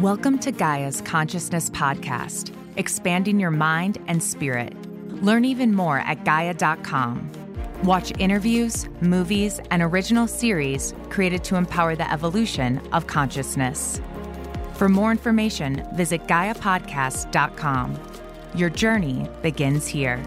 Welcome to Gaia's Consciousness Podcast, expanding your mind and spirit. Learn even more at Gaia.com. Watch interviews, movies, and original series created to empower the evolution of consciousness. For more information, visit GaiaPodcast.com. Your journey begins here.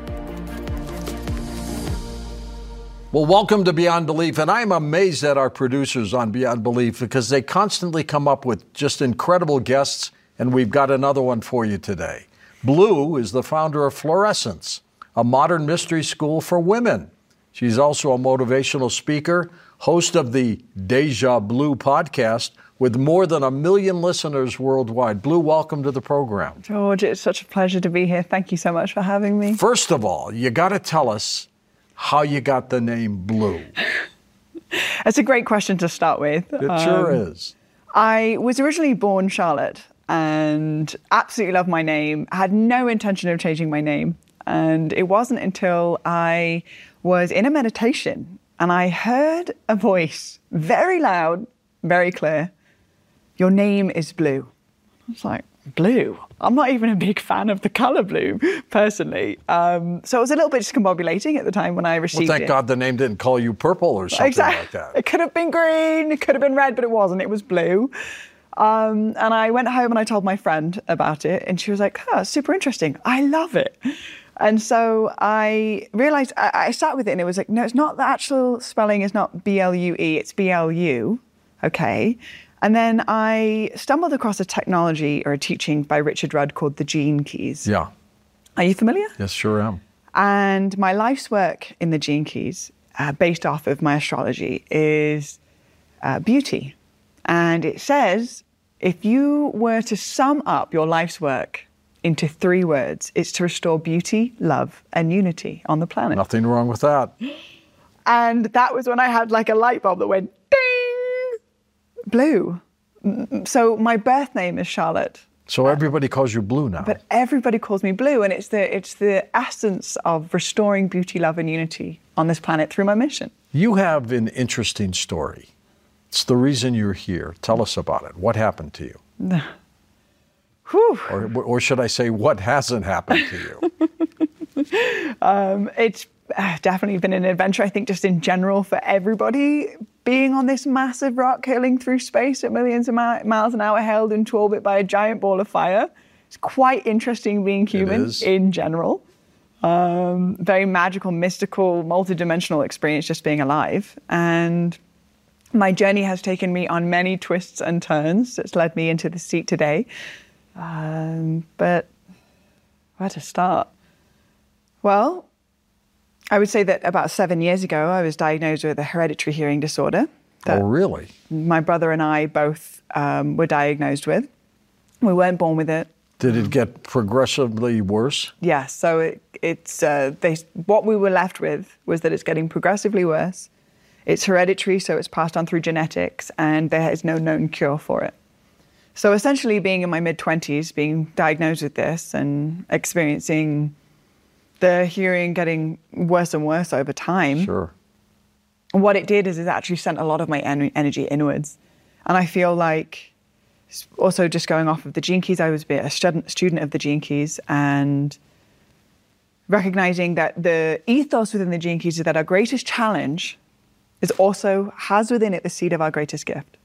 Well, welcome to Beyond Belief. And I'm amazed at our producers on Beyond Belief because they constantly come up with just incredible guests, and we've got another one for you today. Blu is the founder of Fluorescence, a modern mystery school for women. She's also a motivational speaker, host of the Deja Blu podcast with more than a million listeners worldwide. Blu, welcome to the program. George, it's such a pleasure to be here. Thank you so much for having me. First of all, you got to tell us how you got the name Blu. That's a great question to start with. It um, sure is. I was originally born Charlotte and absolutely love my name. I had no intention of changing my name. And it wasn't until I was in a meditation and I heard a voice very loud, very clear Your name is Blue. I was like, Blue? I'm not even a big fan of the color blue, personally. Um, so it was a little bit discombobulating at the time when I received well, thank it. God the name didn't call you purple or something exactly. like that. It could have been green, it could have been red, but it wasn't. It was blue. Um, and I went home and I told my friend about it, and she was like, oh, super interesting. I love it. And so I realized, I, I sat with it and it was like, no, it's not the actual spelling is not B L U E, it's B L U. Okay. And then I stumbled across a technology or a teaching by Richard Rudd called the Gene Keys. Yeah. Are you familiar? Yes, sure am. And my life's work in the Gene Keys, uh, based off of my astrology, is uh, beauty. And it says if you were to sum up your life's work into three words, it's to restore beauty, love, and unity on the planet. Nothing wrong with that. And that was when I had like a light bulb that went Blue. So my birth name is Charlotte. So everybody calls you Blu now. But everybody calls me Blu, and it's the it's the essence of restoring beauty, love, and unity on this planet through my mission. You have an interesting story. It's the reason you're here. Tell us about it. What happened to you? Whew. Or, or should I say, what hasn't happened to you? um, it's uh, definitely been an adventure, I think, just in general for everybody being on this massive rock hurling through space at millions of miles an hour, held into orbit by a giant ball of fire. It's quite interesting being human in general. Um, very magical, mystical, multidimensional experience just being alive. And my journey has taken me on many twists and turns. It's led me into the seat today. Um, but where to start? Well, I would say that about seven years ago, I was diagnosed with a hereditary hearing disorder. Oh, really? My brother and I both um, were diagnosed with. We weren't born with it. Did it get progressively worse? Yes. Yeah, so it, it's uh, they, what we were left with was that it's getting progressively worse. It's hereditary, so it's passed on through genetics, and there is no known cure for it. So essentially, being in my mid 20s, being diagnosed with this, and experiencing the hearing getting worse and worse over time. Sure. What it did is it actually sent a lot of my en- energy inwards. And I feel like, also just going off of the gene keys, I was a student, student of the gene keys and recognizing that the ethos within the gene keys is that our greatest challenge is also has within it the seed of our greatest gift.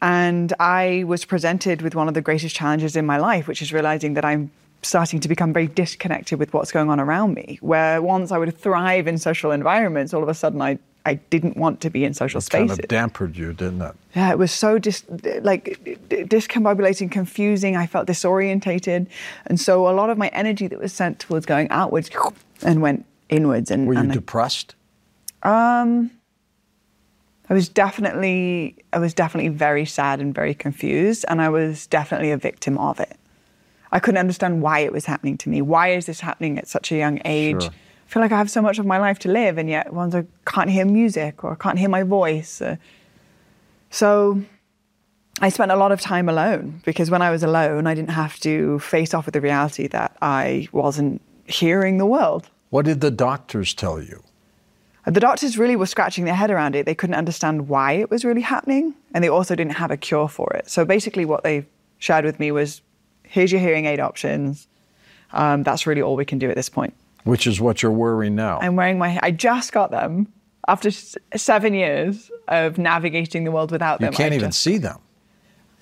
And I was presented with one of the greatest challenges in my life, which is realizing that I'm starting to become very disconnected with what's going on around me. Where once I would thrive in social environments, all of a sudden I I didn't want to be in social it spaces. Kind of dampened you, didn't it? Yeah, it was so dis- like discombobulating, confusing. I felt disorientated, and so a lot of my energy that was sent towards going outwards and went inwards. And were you and depressed? I, um, I was definitely I was definitely very sad and very confused, and I was definitely a victim of it. I couldn't understand why it was happening to me. Why is this happening at such a young age? Sure. I feel like I have so much of my life to live, and yet once I can't hear music or I can't hear my voice. Uh, so I spent a lot of time alone because when I was alone, I didn't have to face off with the reality that I wasn't hearing the world. What did the doctors tell you? The doctors really were scratching their head around it. They couldn't understand why it was really happening, and they also didn't have a cure for it. So basically, what they shared with me was here's your hearing aid options. Um, that's really all we can do at this point. Which is what you're wearing now. I'm wearing my, I just got them after s- seven years of navigating the world without them. you can't I even just- see them.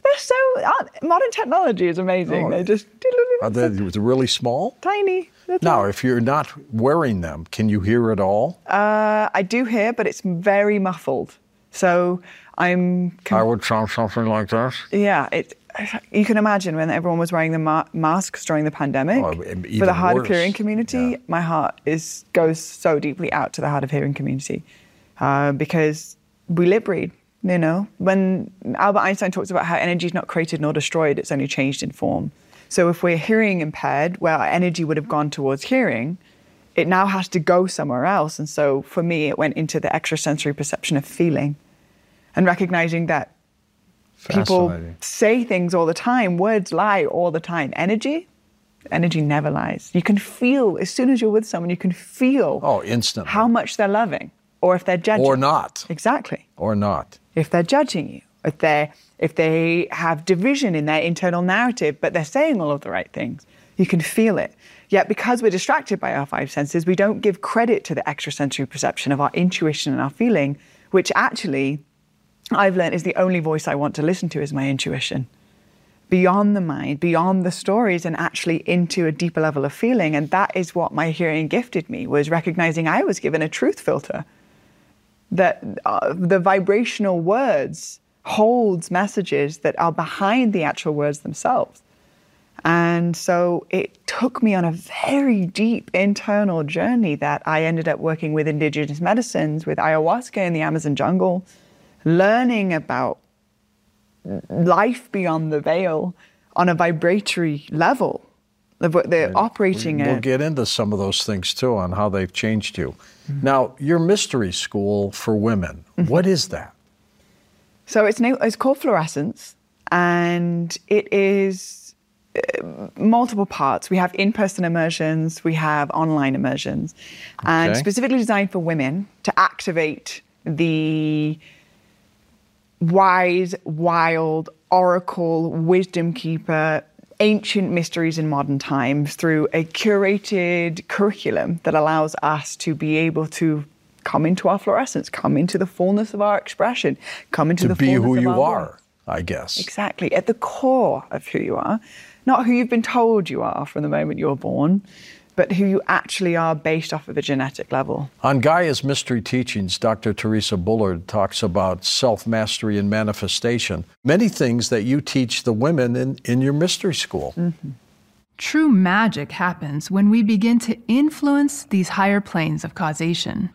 They're so, uh, modern technology is amazing. Oh. They're just Are they really small? tiny. Now, if you're not wearing them, can you hear at all? Uh, I do hear, but it's very muffled. So I'm, com- I would sound something like this. yeah, it, you can imagine when everyone was wearing the ma- masks during the pandemic. Oh, for the hard of hearing community, Yeah. my heart is goes so deeply out to the hard of hearing community uh, because we lip read. You know, when Albert Einstein talks about how energy is not created nor destroyed, it's only changed in form. So if we're hearing impaired, where our energy would have gone towards hearing, it now has to go somewhere else. And so for me, it went into the extrasensory perception of feeling and recognizing that people say things all the time, words lie all the time. Energy, energy never lies. You can feel, as soon as you're with someone, you can feel Oh, instantly. how much they're loving or if they're judging. Or not. Exactly. Or not. If they're judging you, if they if they have division in their internal narrative, but they're saying all of the right things, you can feel it. Yet because we're distracted by our five senses, we don't give credit to the extrasensory perception of our intuition and our feeling, which actually I've learned is the only voice I want to listen to is my intuition. Beyond the mind, beyond the stories, and actually into a deeper level of feeling. And that is what my hearing gifted me was recognizing I was given a truth filter that uh, the vibrational words holds messages that are behind the actual words themselves. And so it took me on a very deep internal journey that I ended up working with indigenous medicines, with ayahuasca in the Amazon jungle, learning about life beyond the veil on a vibratory level. of what They're operating We'll at. get into some of those things too on how they've changed you. Now, your mystery school for women, what is that? So it's na- it's called Fluorescence, and it is uh, multiple parts. We have in-person immersions, we have online immersions, and specifically designed for women to activate the wise, wild, oracle, wisdom keeper, ancient mysteries in modern times through a curated curriculum that allows us to be able to come into our fluorescence, come into the fullness of our expression, come into To the be who you are, voice. I guess. Exactly, at the core of who you are, not who you've been told you are from the moment you were born, but who you actually are based off of a genetic level. On Gaia's Mystery Teachings, Dr. Theresa Bullard talks about self mastery and manifestation, many things that you teach the women in, in your mystery school. Mm-hmm. True magic happens when we begin to influence these higher planes of causation.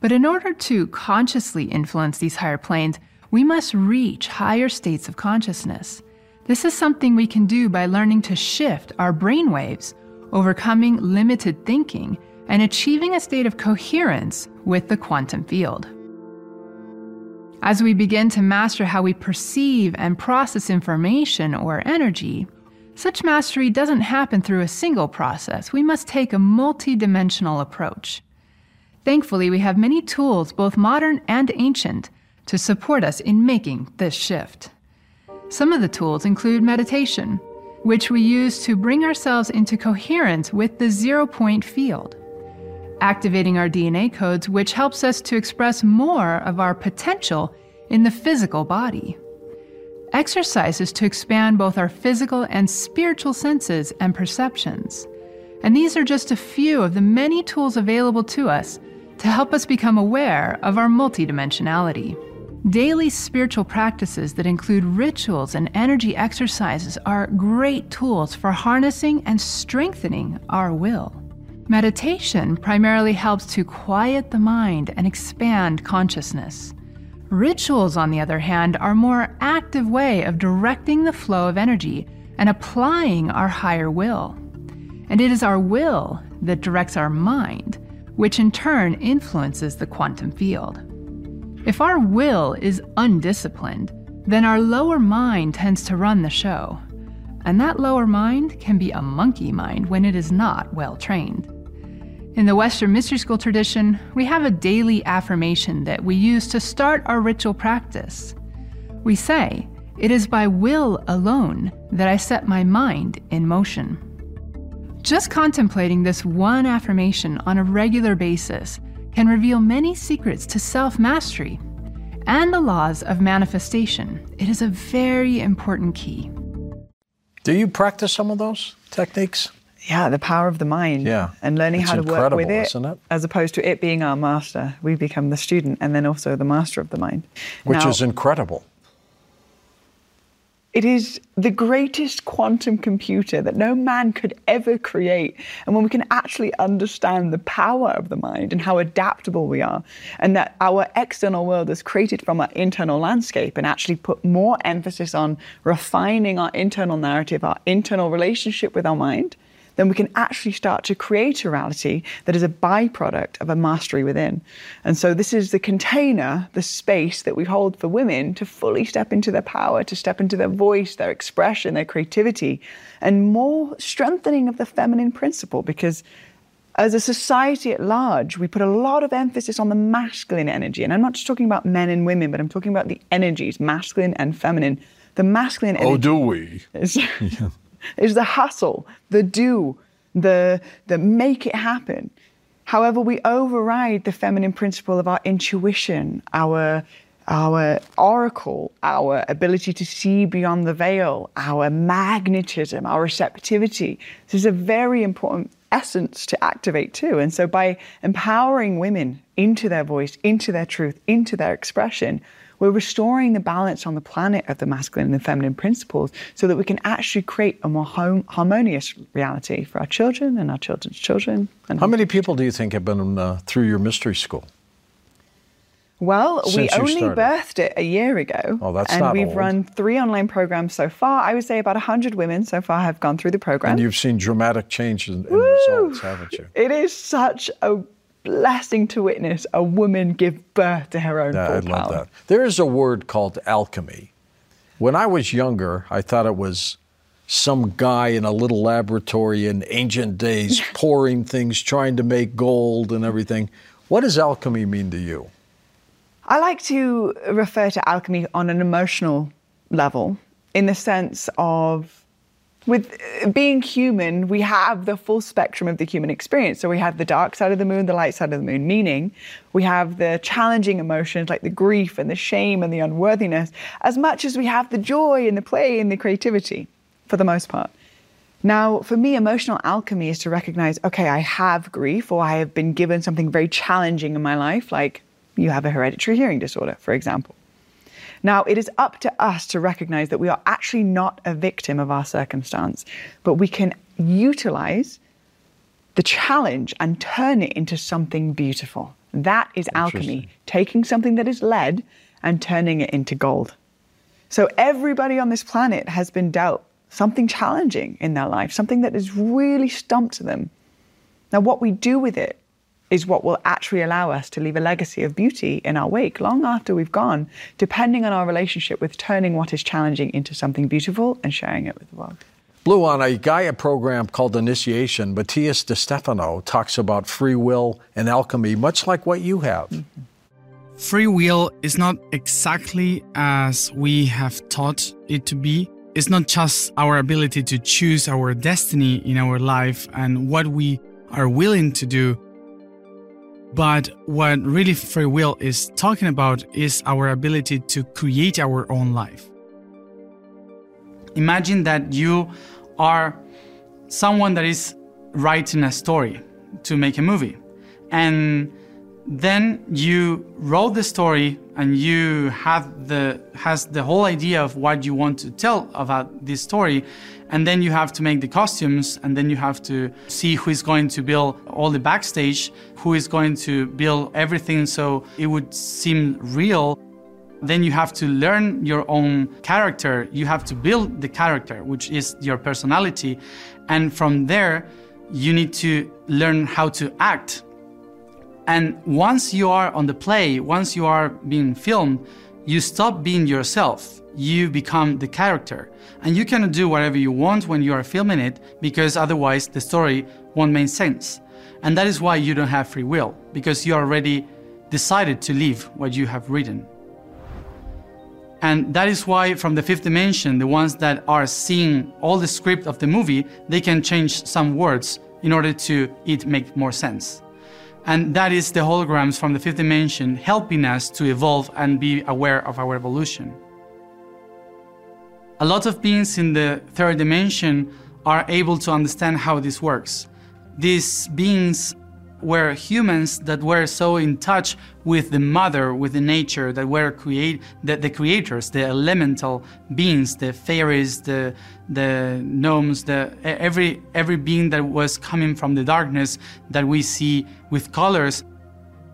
But in order to consciously influence these higher planes, we must reach higher states of consciousness. This is something we can do by learning to shift our brain waves, overcoming limited thinking, and achieving a state of coherence with the quantum field. As we begin to master how we perceive and process information or energy, such mastery doesn't happen through a single process. We must take a multidimensional approach. Thankfully, we have many tools, both modern and ancient, to support us in making this shift. Some of the tools include meditation, which we use to bring ourselves into coherence with the zero point field, activating our DNA codes, which helps us to express more of our potential in the physical body exercises to expand both our physical and spiritual senses and perceptions. And these are just a few of the many tools available to us to help us become aware of our multidimensionality. Daily spiritual practices that include rituals and energy exercises are great tools for harnessing and strengthening our will. Meditation primarily helps to quiet the mind and expand consciousness. Rituals, on the other hand, are a more active way of directing the flow of energy and applying our higher will. And it is our will that directs our mind, which in turn influences the quantum field. If our will is undisciplined, then our lower mind tends to run the show. And that lower mind can be a monkey mind when it is not well trained. In the Western Mystery School tradition, we have a daily affirmation that we use to start our ritual practice. We say, It is by will alone that I set my mind in motion. Just contemplating this one affirmation on a regular basis can reveal many secrets to self mastery and the laws of manifestation. It is a very important key. Do you practice some of those techniques? Yeah, the power of the mind. Yeah. And learning It's how to work with incredible, it, isn't it? as opposed to it being our master. We become the student and then also the master of the mind. Which Now, is incredible. It is the greatest quantum computer that no man could ever create. And when we can actually understand the power of the mind and how adaptable we are, and that our external world is created from our internal landscape, and actually put more emphasis on refining our internal narrative, our internal relationship with our mind, then we can actually start to create a reality that is a byproduct of a mastery within. And so, this is the container, the space that we hold for women to fully step into their power, to step into their voice, their expression, their creativity, and more strengthening of the feminine principle because. As a society at large, we put a lot of emphasis on the masculine energy. And I'm not just talking about men and women, but I'm talking about the energies, masculine and feminine. The masculine oh, energy Oh, do we? is, is the hustle, the do, the, the make it happen. However, we override the feminine principle of our intuition, our, our oracle, our ability to see beyond the veil, our magnetism, our receptivity. This is a very important essence to activate too. And so by empowering women into their voice, into their truth, into their expression, we're restoring the balance on the planet of the masculine and the feminine principles so that we can actually create a more hom- harmonious reality for our children and our children's children. And How many people do you think have been uh, through your mystery school? Well, we Since you only birthed it a year ago. Oh, that's And we've old. run three online programs so far. I would say about 100 women so far have gone through the program. And you've seen dramatic changes in, in results, haven't you? It is such a blessing to witness a woman give birth to her own Yeah, I love that. There is a word called alchemy. When I was younger, I thought it was some guy in a little laboratory in ancient days pouring things, trying to make gold and everything. What does alchemy mean to you? I like to refer to alchemy on an emotional level in the sense of with uh, being human, we have the full spectrum of the human experience. So we have the dark side of the moon, the light side of the moon, meaning we have the challenging emotions like the grief and the shame and the unworthiness, as much as we have the joy and the play and the creativity for the most part. Now, for me, emotional alchemy is to recognize okay, I have grief or I have been given something very challenging in my life, like you have a hereditary hearing disorder, for example. Now, it is up to us to recognize that we are actually not a victim of our circumstance, but we can utilize the challenge and turn it into something beautiful. That is alchemy, taking something that is lead and turning it into gold. So everybody on this planet has been dealt something challenging in their life, something that has really stumped them. Now, what we do with it is what will actually allow us to leave a legacy of beauty in our wake long after we've gone, depending on our relationship with turning what is challenging into something beautiful and sharing it with the world. Blu, on a Gaia program called Initiation, Matías De Stefano talks about free will and alchemy, much like what you have. Mm-hmm. Free will is not exactly as we have taught it to be. It's not just our ability to choose our destiny in our life and what we are willing to do. But what really free will is talking about is our ability to create our own life. Imagine that you are someone that is writing a story to make a movie. And then you wrote the story and you have the has the whole idea of what you want to tell about this story. And then you have to make the costumes and then you have to see who is going to build all the backstage who is going to build everything so it would seem real. Then you have to learn your own character. You have to build the character which is your personality. And from there you need to learn how to act and once you are on the play, once you are being filmed, you stop being yourself. You become the character. And you cannot do whatever you want when you are filming it because otherwise the story won't make sense. And that is why you don't have free will because you already decided to leave what you have written. And that is why, from the fifth dimension, the ones that are seeing all the script of the movie, they can change some words in order to it make more sense. And that is the holograms from the fifth dimension helping us to evolve and be aware of our evolution. A lot of beings in the third dimension are able to understand how this works. These beings were humans that were so in touch with the mother, with the nature, that were create the, the creators, the elemental beings, the fairies, the the gnomes, the every every being that was coming from the darkness that we see with colors.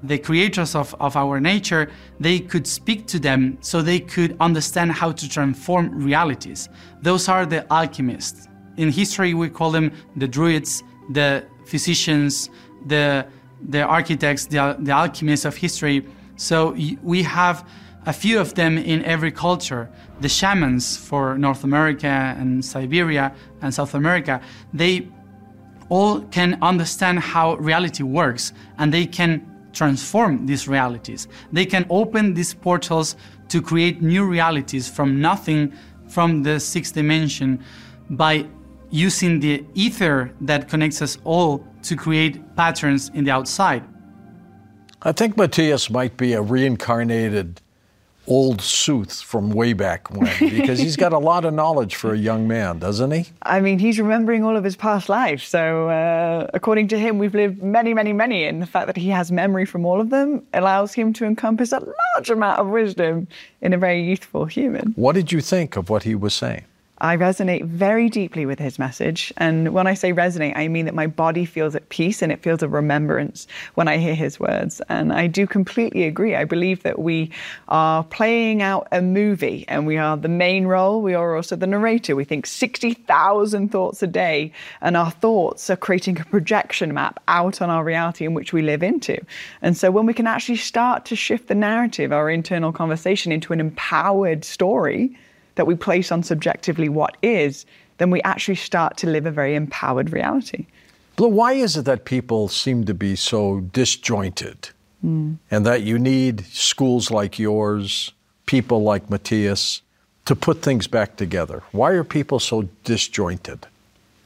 The creators of, of our nature, they could speak to them so they could understand how to transform realities. Those are the alchemists. In history, we call them the druids, the physicians, the the architects, the, the alchemists of history. So we have a few of them in every culture. The shamans for North America and Siberia and South America, they all can understand how reality works and they can transform these realities. They can open these portals to create new realities from nothing from the sixth dimension by using the ether that connects us all to create patterns in the outside. I think Matías might be a reincarnated old Sooth from way back when, because he's got a lot of knowledge for a young man, doesn't he? I mean, he's remembering all of his past lives. So, uh, according to him, we've lived many, many, many, and the fact that he has memory from all of them allows him to encompass a large amount of wisdom in a very youthful human. What did you think of what he was saying? I resonate very deeply with his message. And when I say resonate, I mean that my body feels at peace and it feels a remembrance when I hear his words. And I do completely agree. I believe that we are playing out a movie and we are the main role. We are also the narrator. We think 60,000 thoughts a day, and our thoughts are creating a projection map out on our reality in which we live into. And so when we can actually start to shift the narrative, our internal conversation into an empowered story, that we place on subjectively what is, then we actually start to live a very empowered reality. Blu, why is it that people seem to be so disjointed? Mm. And that you need schools like yours, people like Matías, to put things back together? Why are people so disjointed?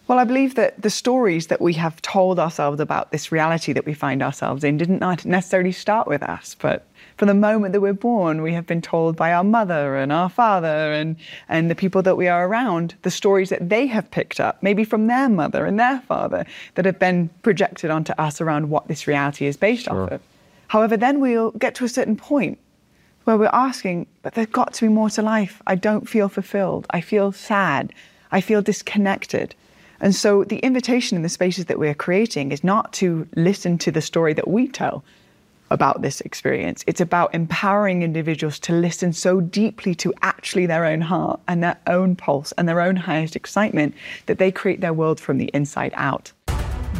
Well, I believe that the stories that we have told ourselves about this reality that we find ourselves in didn't necessarily start with us, but from the moment that we're born, we have been told by our mother and our father and, and the people that we are around the stories that they have picked up, maybe from their mother and their father, that have been projected onto us around what this reality is based sure. off of. However, then we'll get to a certain point where we're asking, but there's got to be more to life. I don't feel fulfilled. I feel sad. I feel disconnected. And so the invitation in the spaces that we're creating is not to listen to the story that we tell, about this experience. It's about empowering individuals to listen so deeply to actually their own heart and their own pulse and their own highest excitement that they create their world from the inside out.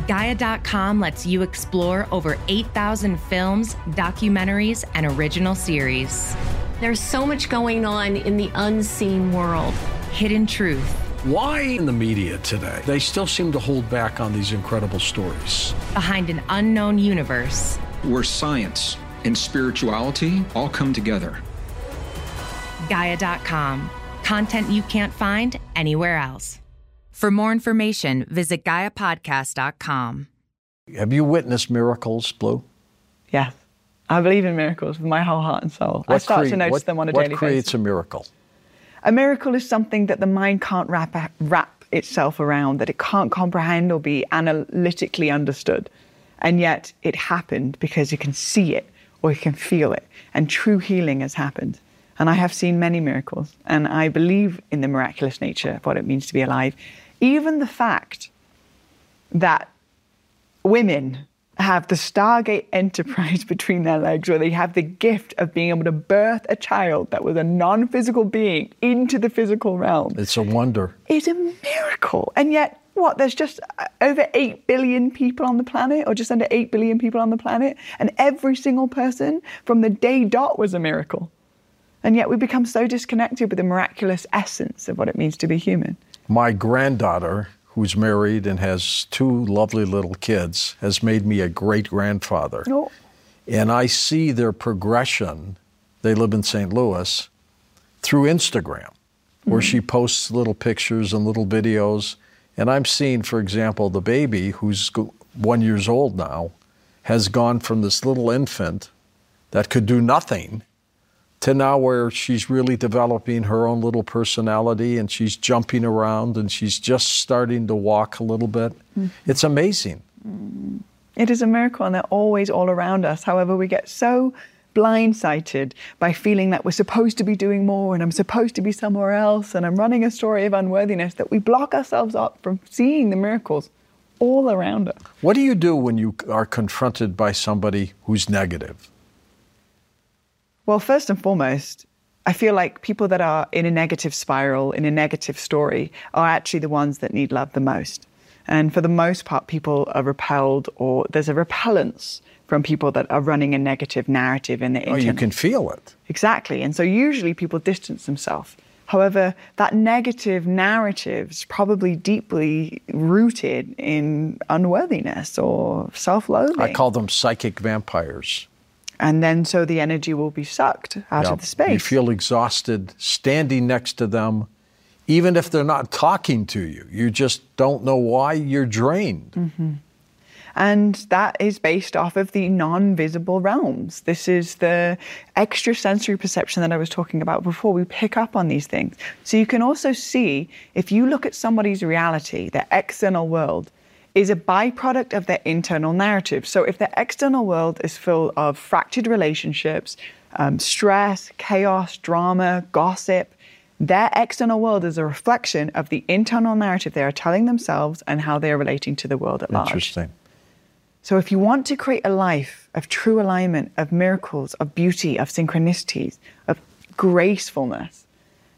Gaia.com lets you explore over 8,000 films, documentaries, and original series. There's so much going on in the unseen world. Hidden truth. Why in the media today, they still seem to hold back on these incredible stories? Behind an unknown universe where science and spirituality all come together. Gaia.com. Content you can't find anywhere else. For more information, visit GaiaPodcast.com. Have you witnessed miracles, Blu? Yes. I believe in miracles with my whole heart and soul. What I start cre- to notice what, them on a daily basis. What creates basis. a miracle? A miracle is something that the mind can't wrap, wrap itself around, that it can't comprehend or be analytically understood. And yet it happened because you can see it or you can feel it. And true healing has happened. And I have seen many miracles. And I believe in the miraculous nature of what it means to be alive. Even the fact that women have the Stargate Enterprise between their legs, where they have the gift of being able to birth a child that was a non physical being into the physical realm. It's a wonder. It's a miracle. And yet, what, there's just uh, over 8 billion people on the planet, or just under 8 billion people on the planet, and every single person from the day dot was a miracle. And yet we become so disconnected with the miraculous essence of what it means to be human. My granddaughter, who's married and has two lovely little kids, has made me a great grandfather. Oh. And I see their progression. They live in St. Louis through Instagram, where she mm-hmm. posts little pictures and little videos. And I'm seeing, for example, the baby who's one years old now has gone from this little infant that could do nothing to now where she's really developing her own little personality and she's jumping around and she's just starting to walk a little bit. Mm. It's amazing. Mm. It is a miracle, and they're always all around us. However, we get so blindsided by feeling that we're supposed to be doing more and I'm supposed to be somewhere else and I'm running a story of unworthiness that we block ourselves up from seeing the miracles all around us. What do you do when you are confronted by somebody who's negative? Well, first and foremost, I feel like people that are in a negative spiral, in a negative story, are actually the ones that need love the most. And for the most part, people are repelled or there's a repellence from people that are running a negative narrative in the internet. Oh, you can feel it. Exactly. And so usually people distance themselves. However, that negative narrative is probably deeply rooted in unworthiness or self loathing. I call them psychic vampires. And then so the energy will be sucked out Yeah. of the space. You feel exhausted standing next to them, even if they're not talking to you. You just don't know why you're drained. Mm-hmm. And that is based off of the non visible realms. This is the extrasensory perception that I was talking about before. We pick up on these things. So you can also see if you look at somebody's reality, their external world is a byproduct of their internal narrative. So if their external world is full of fractured relationships, um, stress, chaos, drama, gossip, their external world is a reflection of the internal narrative they are telling themselves and how they are relating to the world at large. Interesting. So, if you want to create a life of true alignment, of miracles, of beauty, of synchronicities, of gracefulness,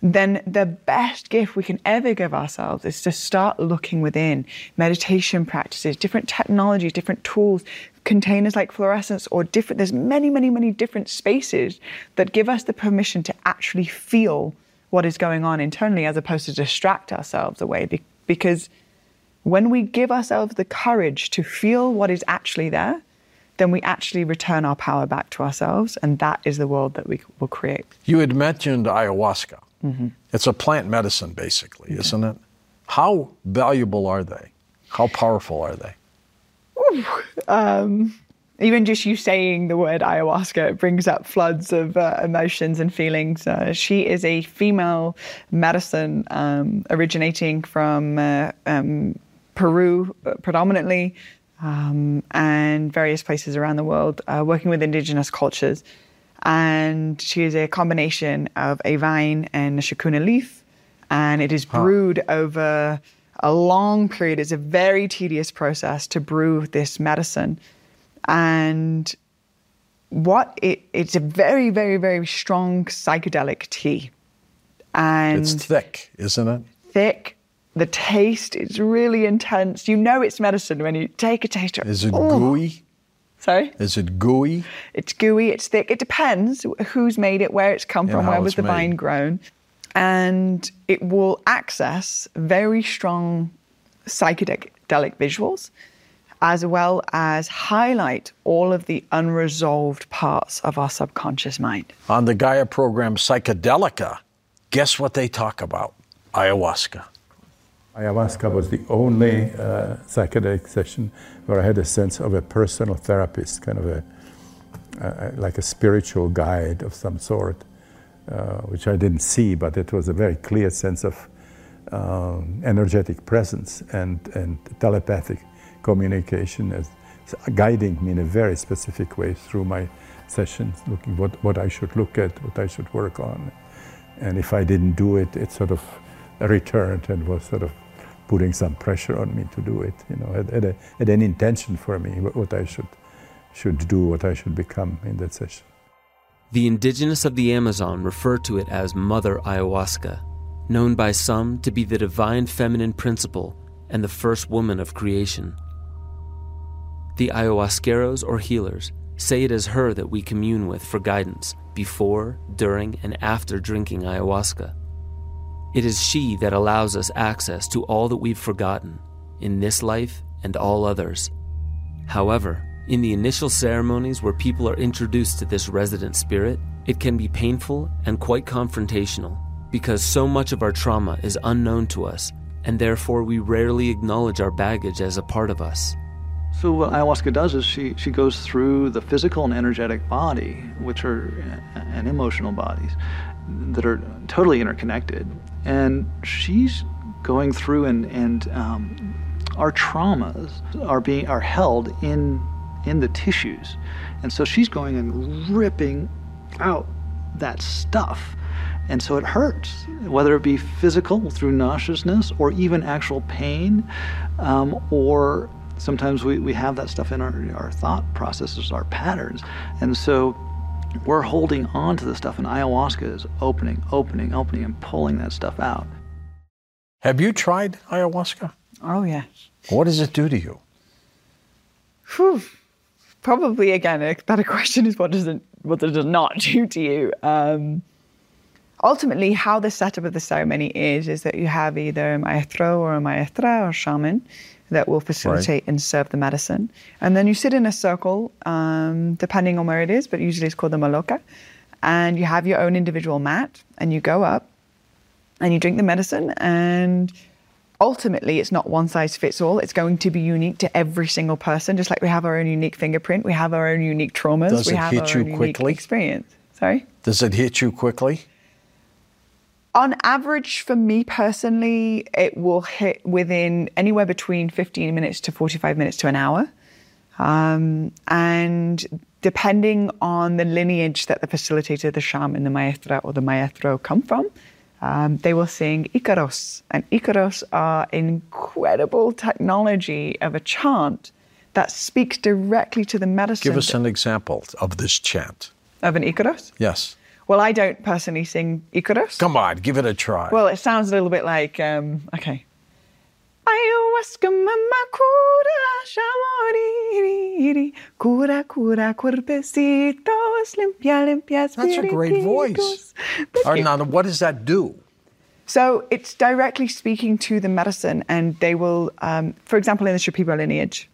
then the best gift we can ever give ourselves is to start looking within meditation practices, different technologies, different tools, containers like fluorescence, or different, there's many, many, many different spaces that give us the permission to actually feel what is going on internally as opposed to distract ourselves away. Because when we give ourselves the courage to feel what is actually there, then we actually return our power back to ourselves, and that is the world that we will create. You had mentioned ayahuasca. Mm-hmm. It's a plant medicine, basically, isn't it? How valuable are they? How powerful are they? Even just you saying the word ayahuasca it brings up floods of uh, emotions and feelings. Uh, she is a female medicine um, originating from uh, um, Peru uh, predominantly um, and various places around the world, uh, working with indigenous cultures. And she is a combination of a vine and a chacruna leaf, and it is brewed over a long period. It's a very tedious process to brew this medicine. And what it, it's a very, very, very strong psychedelic tea. And It's thick, isn't it? thick. The taste is really intense. You know it's medicine when you take a taste. Is it Oh, gooey? Sorry? Is it gooey? It's gooey, it's thick. It depends who's made it, where it's come from, where was the made. vine grown. And it will access very strong psychedelic visuals, as well as highlight all of the unresolved parts of our subconscious mind. On the Gaia program Psychedelica, guess what they talk about? Ayahuasca. Ayahuasca was the only uh, psychedelic session where I had a sense of a personal therapist, kind of a like a spiritual guide of some sort, uh, which I didn't see, but it was a very clear sense of um, energetic presence and, and telepathic communication as guiding me in a very specific way through my sessions, looking what, what I should look at, what I should work on. And if I didn't do it, it sort of returned and was sort of putting some pressure on me to do it. You know, had, had, a, had an intention for me what, I should should do, what I should become in that session. The indigenous of the Amazon refer to it as Mother Ayahuasca, known by some to be the divine feminine principle and the first woman of creation. The ayahuasqueros or healers say it is her that we commune with for guidance before, during, and after drinking ayahuasca. It is she that allows us access to all that we've forgotten in this life and all others. However, in the initial ceremonies where people are introduced to this resident spirit It can be painful and quite confrontational because so much of our trauma is unknown to us, and therefore we rarely acknowledge our baggage as a part of us. So what ayahuasca does is she, she goes through the physical and energetic body, which are uh, and emotional bodies that are totally interconnected, and she's going through and and um, our traumas are being are held in in the tissues, and so she's going and ripping out that stuff. And so it hurts, whether it be physical through nauseousness or even actual pain, um, or sometimes we, we have that stuff in our, our thought processes, our patterns. And so we're holding on to the stuff, and ayahuasca is opening, opening, opening, and pulling that stuff out. Have you tried ayahuasca? Oh, yes. What does it do to you? Whew. Probably, again, a better question is what does it, what does it not do to you? Um, ultimately, how the setup of the ceremony is, is that you have either a maestro or a maestra or shaman that will facilitate right. and serve the medicine. And then you sit in a circle, um, depending on where it is, but usually it's called the maloca. And you have your own individual mat, and you go up and you drink the medicine. And ultimately, it's not one size fits all. It's going to be unique to every single person, just like we have our own unique fingerprint, we have our own unique traumas, Does we it have hit our own quickly? unique experience. Sorry? Does it hit you quickly? On average, for me personally, it will hit within anywhere between 15 minutes to 45 minutes to an hour. Um, and depending on the lineage that the facilitator, the shaman, the maestra, or the maestro come from, um, they will sing Icaros. And Icaros are incredible technology of a chant that speaks directly to the medicine. Give us an example of this chant. Of an Icaros? Yes. Well, I don't personally sing Icaros. Come on, give it a try. Well, it sounds a little bit like, um, okay. Ayahuasca mama cura shamoriri cura cura cuerpecitos limpia limpia That's a great voice. Now, what does that do? So it's directly speaking to the medicine, and they will, um, for example, in the Shipibo lineage,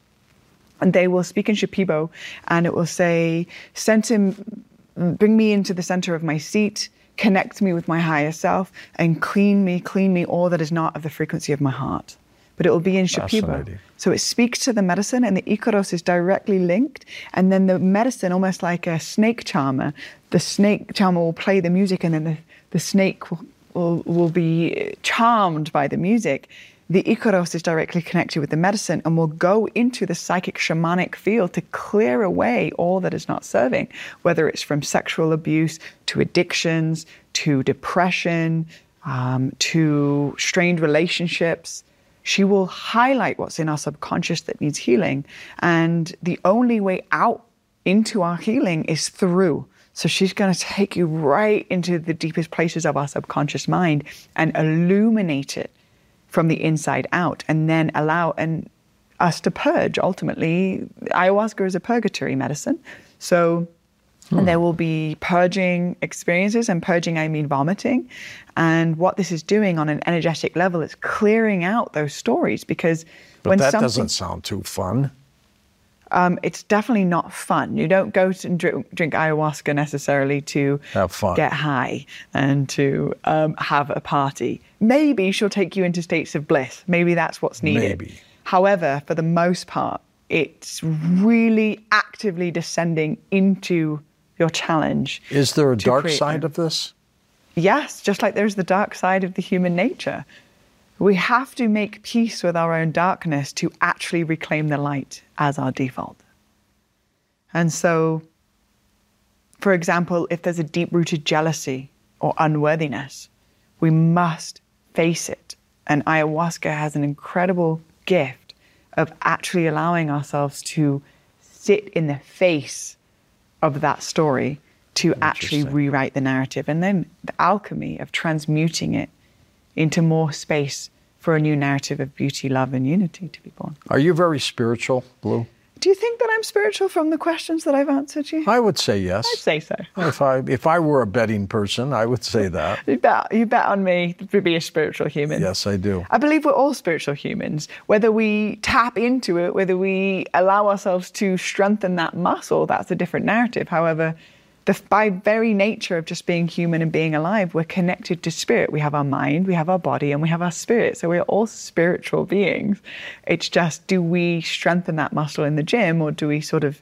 and they will speak in Shipibo, and it will say, "Send him, bring me into the center of my seat." Connect me with my higher self and clean me, clean me all that is not of the frequency of my heart but it will be in Shipibo. So it speaks to the medicine, and the Icaros is directly linked. And then the medicine, almost like a snake charmer, the snake charmer will play the music, and then the, the snake will, will, will be charmed by the music. The Icaros is directly connected with the medicine and will go into the psychic shamanic field to clear away all that is not serving, whether it's from sexual abuse to addictions to depression um, to strained relationships she will highlight what's in our subconscious that needs healing. And the only way out into our healing is through. So she's going to take you right into the deepest places of our subconscious mind and illuminate it from the inside out and then allow and us to purge ultimately ayahuasca is a purgatory medicine so Hmm. And there will be purging experiences, and purging, I mean vomiting. And what this is doing on an energetic level is clearing out those stories because but when that something, doesn't sound too fun. Um, it's definitely not fun. You don't go to drink, drink ayahuasca necessarily to have fun, get high, and to um, have a party. Maybe she'll take you into states of bliss. Maybe that's what's needed. Maybe. However, for the most part, it's really actively descending into your challenge. Is there a dark side of this? Yes, just like there's the dark side of the human nature. We have to make peace with our own darkness to actually reclaim the light as our default. And so, for example, if there's a deep rooted jealousy or unworthiness, we must face it. And ayahuasca has an incredible gift of actually allowing ourselves to sit in the face of that story to actually rewrite the narrative. And then the alchemy of transmuting it into more space for a new narrative of beauty, love, and unity to be born. Are you very spiritual, Blu? Do you think that I'm spiritual from the questions that I've answered you? I would say yes. I'd say so. If I if I were a betting person, I would say that. you bet you bet on me to be a spiritual human. Yes, I do. I believe we're all spiritual humans. Whether we tap into it, whether we allow ourselves to strengthen that muscle, that's a different narrative. However, the, by very nature of just being human and being alive, we're connected to spirit. We have our mind, we have our body, and we have our spirit. So we're all spiritual beings. It's just do we strengthen that muscle in the gym or do we sort of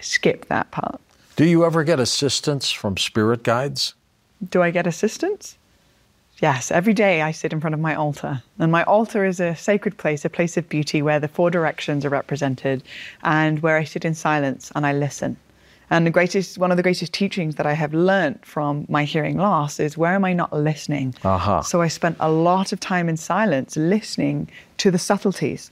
skip that part? Do you ever get assistance from spirit guides? Do I get assistance? Yes, every day I sit in front of my altar. And my altar is a sacred place, a place of beauty where the four directions are represented and where I sit in silence and I listen. And the greatest, one of the greatest teachings that I have learnt from my hearing loss is where am I not listening? Uh-huh. So I spent a lot of time in silence listening to the subtleties.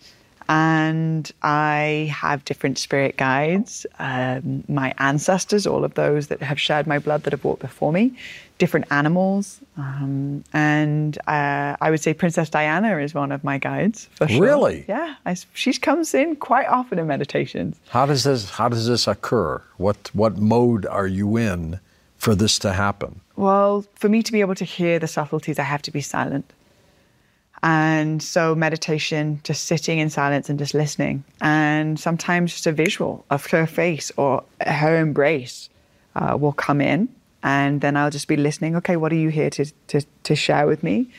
And I have different spirit guides, um, my ancestors, all of those that have shared my blood that have walked before me, different animals. Um, and uh, I would say Princess Diana is one of my guides for sure. Really? Yeah. I, she comes in quite often in meditations. How does this how does this occur? What what mode are you in for this to happen? Well, for me to be able to hear the subtleties, I have to be silent. And so meditation, just sitting in silence and just listening. And sometimes just a visual of her face or her embrace uh, will come in. And then I'll just be listening. Okay, what are you here to, to, to share with me?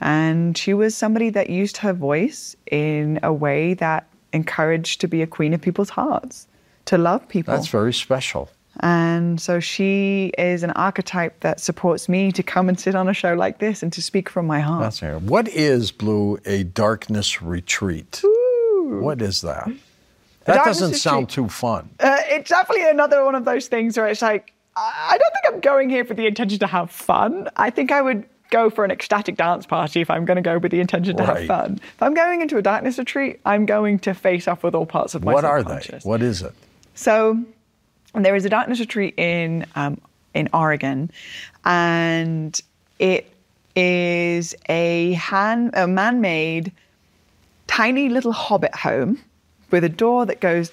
And she was somebody that used her voice in a way that encouraged to be a queen of people's hearts, to love people. That's very special. And so she is an archetype that supports me to come and sit on a show like this and to speak from my heart. That's right. What is Blu a darkness retreat? What is that? That doesn't sound too fun. Uh, it's definitely another one of those things where it's like, I I don't think I'm going here for the intention to have fun. I think I would go for an ecstatic dance party if I'm going to go with the intention to Right. have fun. If I'm going into a darkness retreat, I'm going to face off with all parts of my What are they? What is it? So there is a darkness retreat in um, in Oregon, and it is a hand a man-made tiny little hobbit home with a door that goes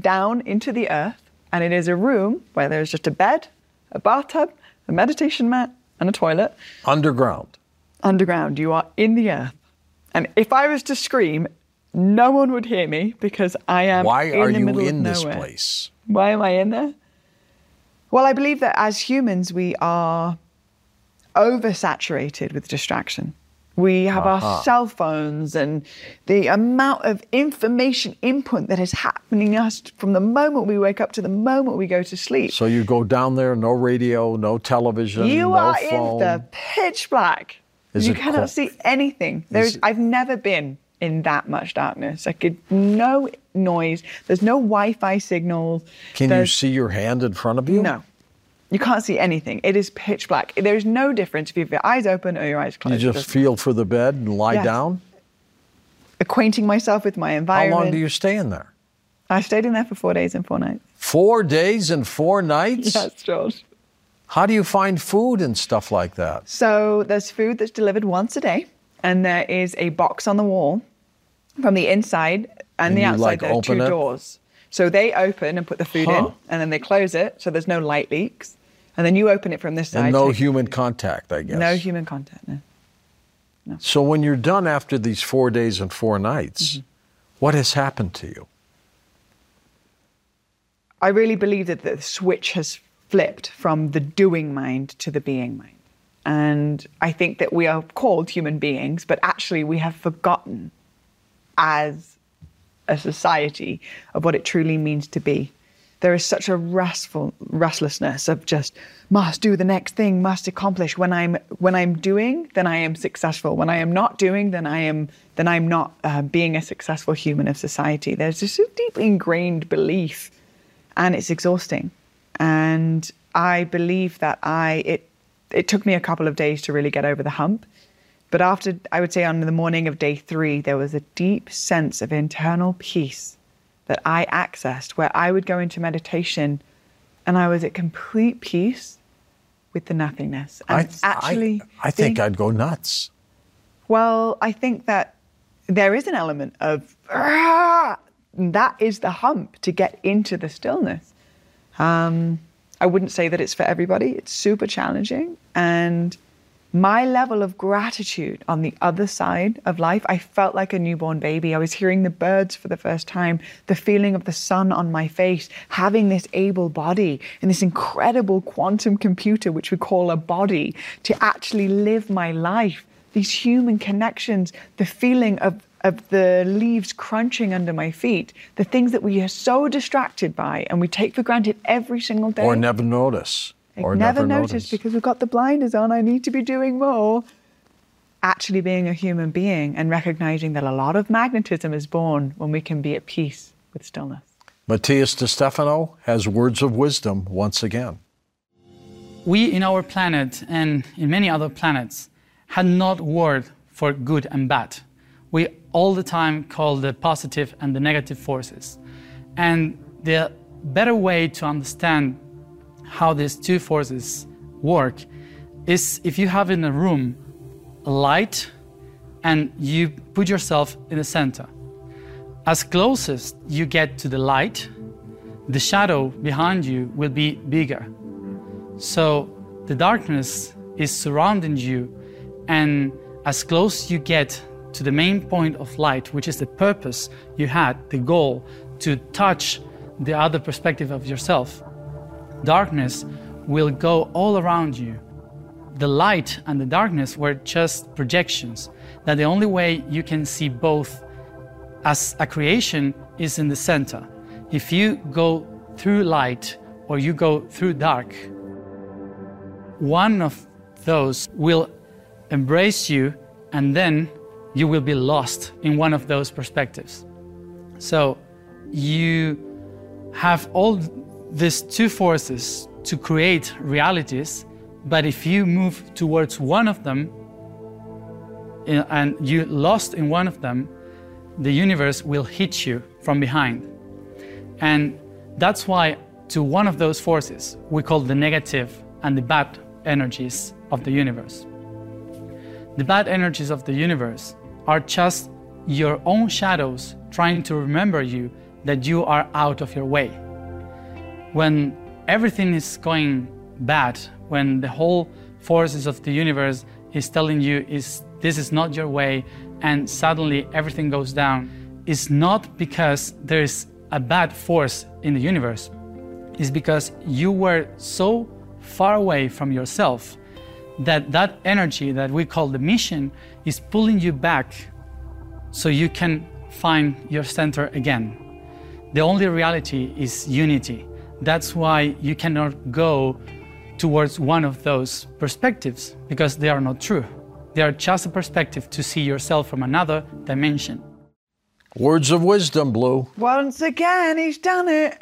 down into the earth, and it is a room where there's just a bed, a bathtub, a meditation mat, and a toilet Underground. underground. You are in the earth, and if I was to scream. No one would hear me because I am. Why in are the you in this nowhere. place? Why am I in there? Well, I believe that as humans, we are oversaturated with distraction. We have Uh-huh. our cell phones and the amount of information input that is happening us from the moment we wake up to the moment we go to sleep. So you go down there, no radio, no television, you no are phone. in the pitch black. Is you cannot see anything. There's, I've never been in that much darkness. I could no noise. There's no Wi-Fi signals. Can you see your hand in front of you? No. You can't see anything. It is pitch black. There's no difference if you have your eyes open or your eyes closed. You just feel for the bed and lie Yes. down? acquainting myself with my environment. How long do you stay in there? I stayed in there for four days and four nights. Four days and four nights? Yes, George. How do you find food and stuff like that? So there's food that's delivered once a day, and there is a box on the wall from the inside and, And the outside. like, there are two it? doors. So they open and put the food in, and then they close it, so there's no light leaks. And then you open it from this side. And no human contact, I guess. no human contact. No. So when you're done after these four days and four nights, Mm-hmm. what has happened to you? I really believe that the switch has flipped from the doing mind to the being mind. And I think that we are called human beings, but actually we have forgotten as a society of what it truly means to be. There is such a restful restlessness of just must do the next thing, must accomplish. When I'm when I'm doing, then I am successful. When I am not doing, then I am then I'm not uh, being a successful human of society. There's just a deeply ingrained belief and it's exhausting. And I believe that I it it took me a couple of days to really get over the hump. But after I would say on the morning of day three, there was a deep sense of internal peace that I accessed where I would go into meditation and I was at complete peace with the nothingness. And I, actually I, I think being- I'd go nuts. well, I think that there is an element of "Ah!" that is the hump to get into the stillness. Um, I wouldn't say that it's for everybody. It's super challenging, and my level of gratitude on the other side of life, I felt like a newborn baby. I was hearing the birds for the first time, the feeling of the sun on my face, having this able body and this incredible quantum computer, which we call a body, to actually live my life. These human connections, the feeling of of the leaves crunching under my feet, the things that we are so distracted by and we take for granted every single day. Or never notice. Or never, never noticed, notice. because we've got the blinders on. I need to be doing more. Actually, being a human being and recognizing that a lot of magnetism is born when we can be at peace with stillness. Matías De Stefano has words of wisdom once again. We in our planet and in many other planets had not word for good and bad. We all the time call the positive and the negative forces. And the better way to understand how these two forces work is if you have in a room a light and you put yourself in the center. As closest you get to the light, the shadow behind you will be bigger. So the darkness is surrounding you, and as close you get to the main point of light, which is the purpose you had, the goal to touch the other perspective of yourself, darkness will go all around you. The light and the darkness were just projections, that the only way you can see both as a creation is in the center. If you go through light or you go through dark, one of those will embrace you and then you will be lost in one of those perspectives. So you have all these two forces to create realities, but if you move towards one of them eh, and you lost in one of them, the universe will hit you from behind. And that's why to one of those forces we call the negative and the bad energies of the universe. The bad energies of the universe are just your own shadows trying to remember you that you are out of your way. When everything is going bad, when the whole forces of the universe is telling you is this is not your way and suddenly everything goes down, it's not because there is a bad force in the universe. It's because you were so far away from yourself that that energy that we call the mission is pulling you back so you can find your center again. The only reality is unity. That's why you cannot go towards one of those perspectives because they are not true. They are just a perspective to see yourself from another dimension. Words of wisdom, Blu, Once again, he's done it.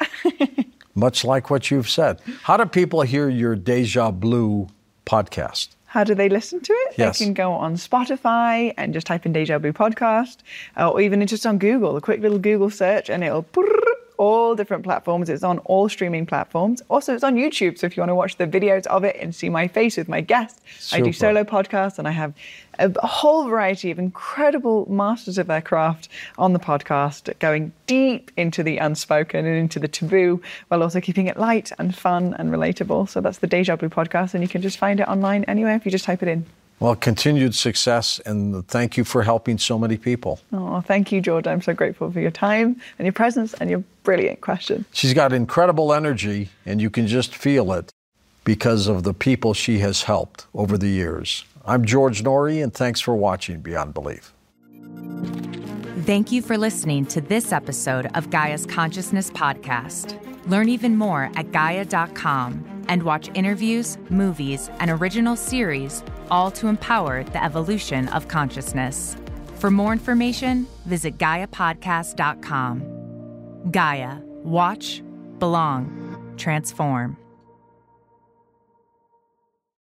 much like what you've said. How do people hear your Deja Blu podcast? How do they listen to it? Yes. They can go on Spotify and just type in Deja Blu Podcast, uh, or even just on Google, a quick little Google search, and it'll all different platforms. It's on all streaming platforms. Also, it's on YouTube. So if you want to watch the videos of it and see my face with my guests, I do solo podcasts and I have a a whole variety of incredible masters of their craft on the podcast, going deep into the unspoken and into the taboo, while also keeping it light and fun and relatable. So that's the Deja Blu podcast, and you can just find it online anywhere if you just type it in. Well, continued success, and thank you for helping so many people. Oh, thank you, George. I'm so grateful for your time and your presence and your brilliant question. She's got incredible energy, and you can just feel it because of the people she has helped over the years. I'm George Noory, and thanks for watching Beyond Belief. Thank you for listening to this episode of Gaia's Consciousness Podcast. Learn even more at Gaia.com and watch interviews, movies, and original series, all to empower the evolution of consciousness. For more information, visit GaiaPodcast.com. Gaia, watch, belong, transform.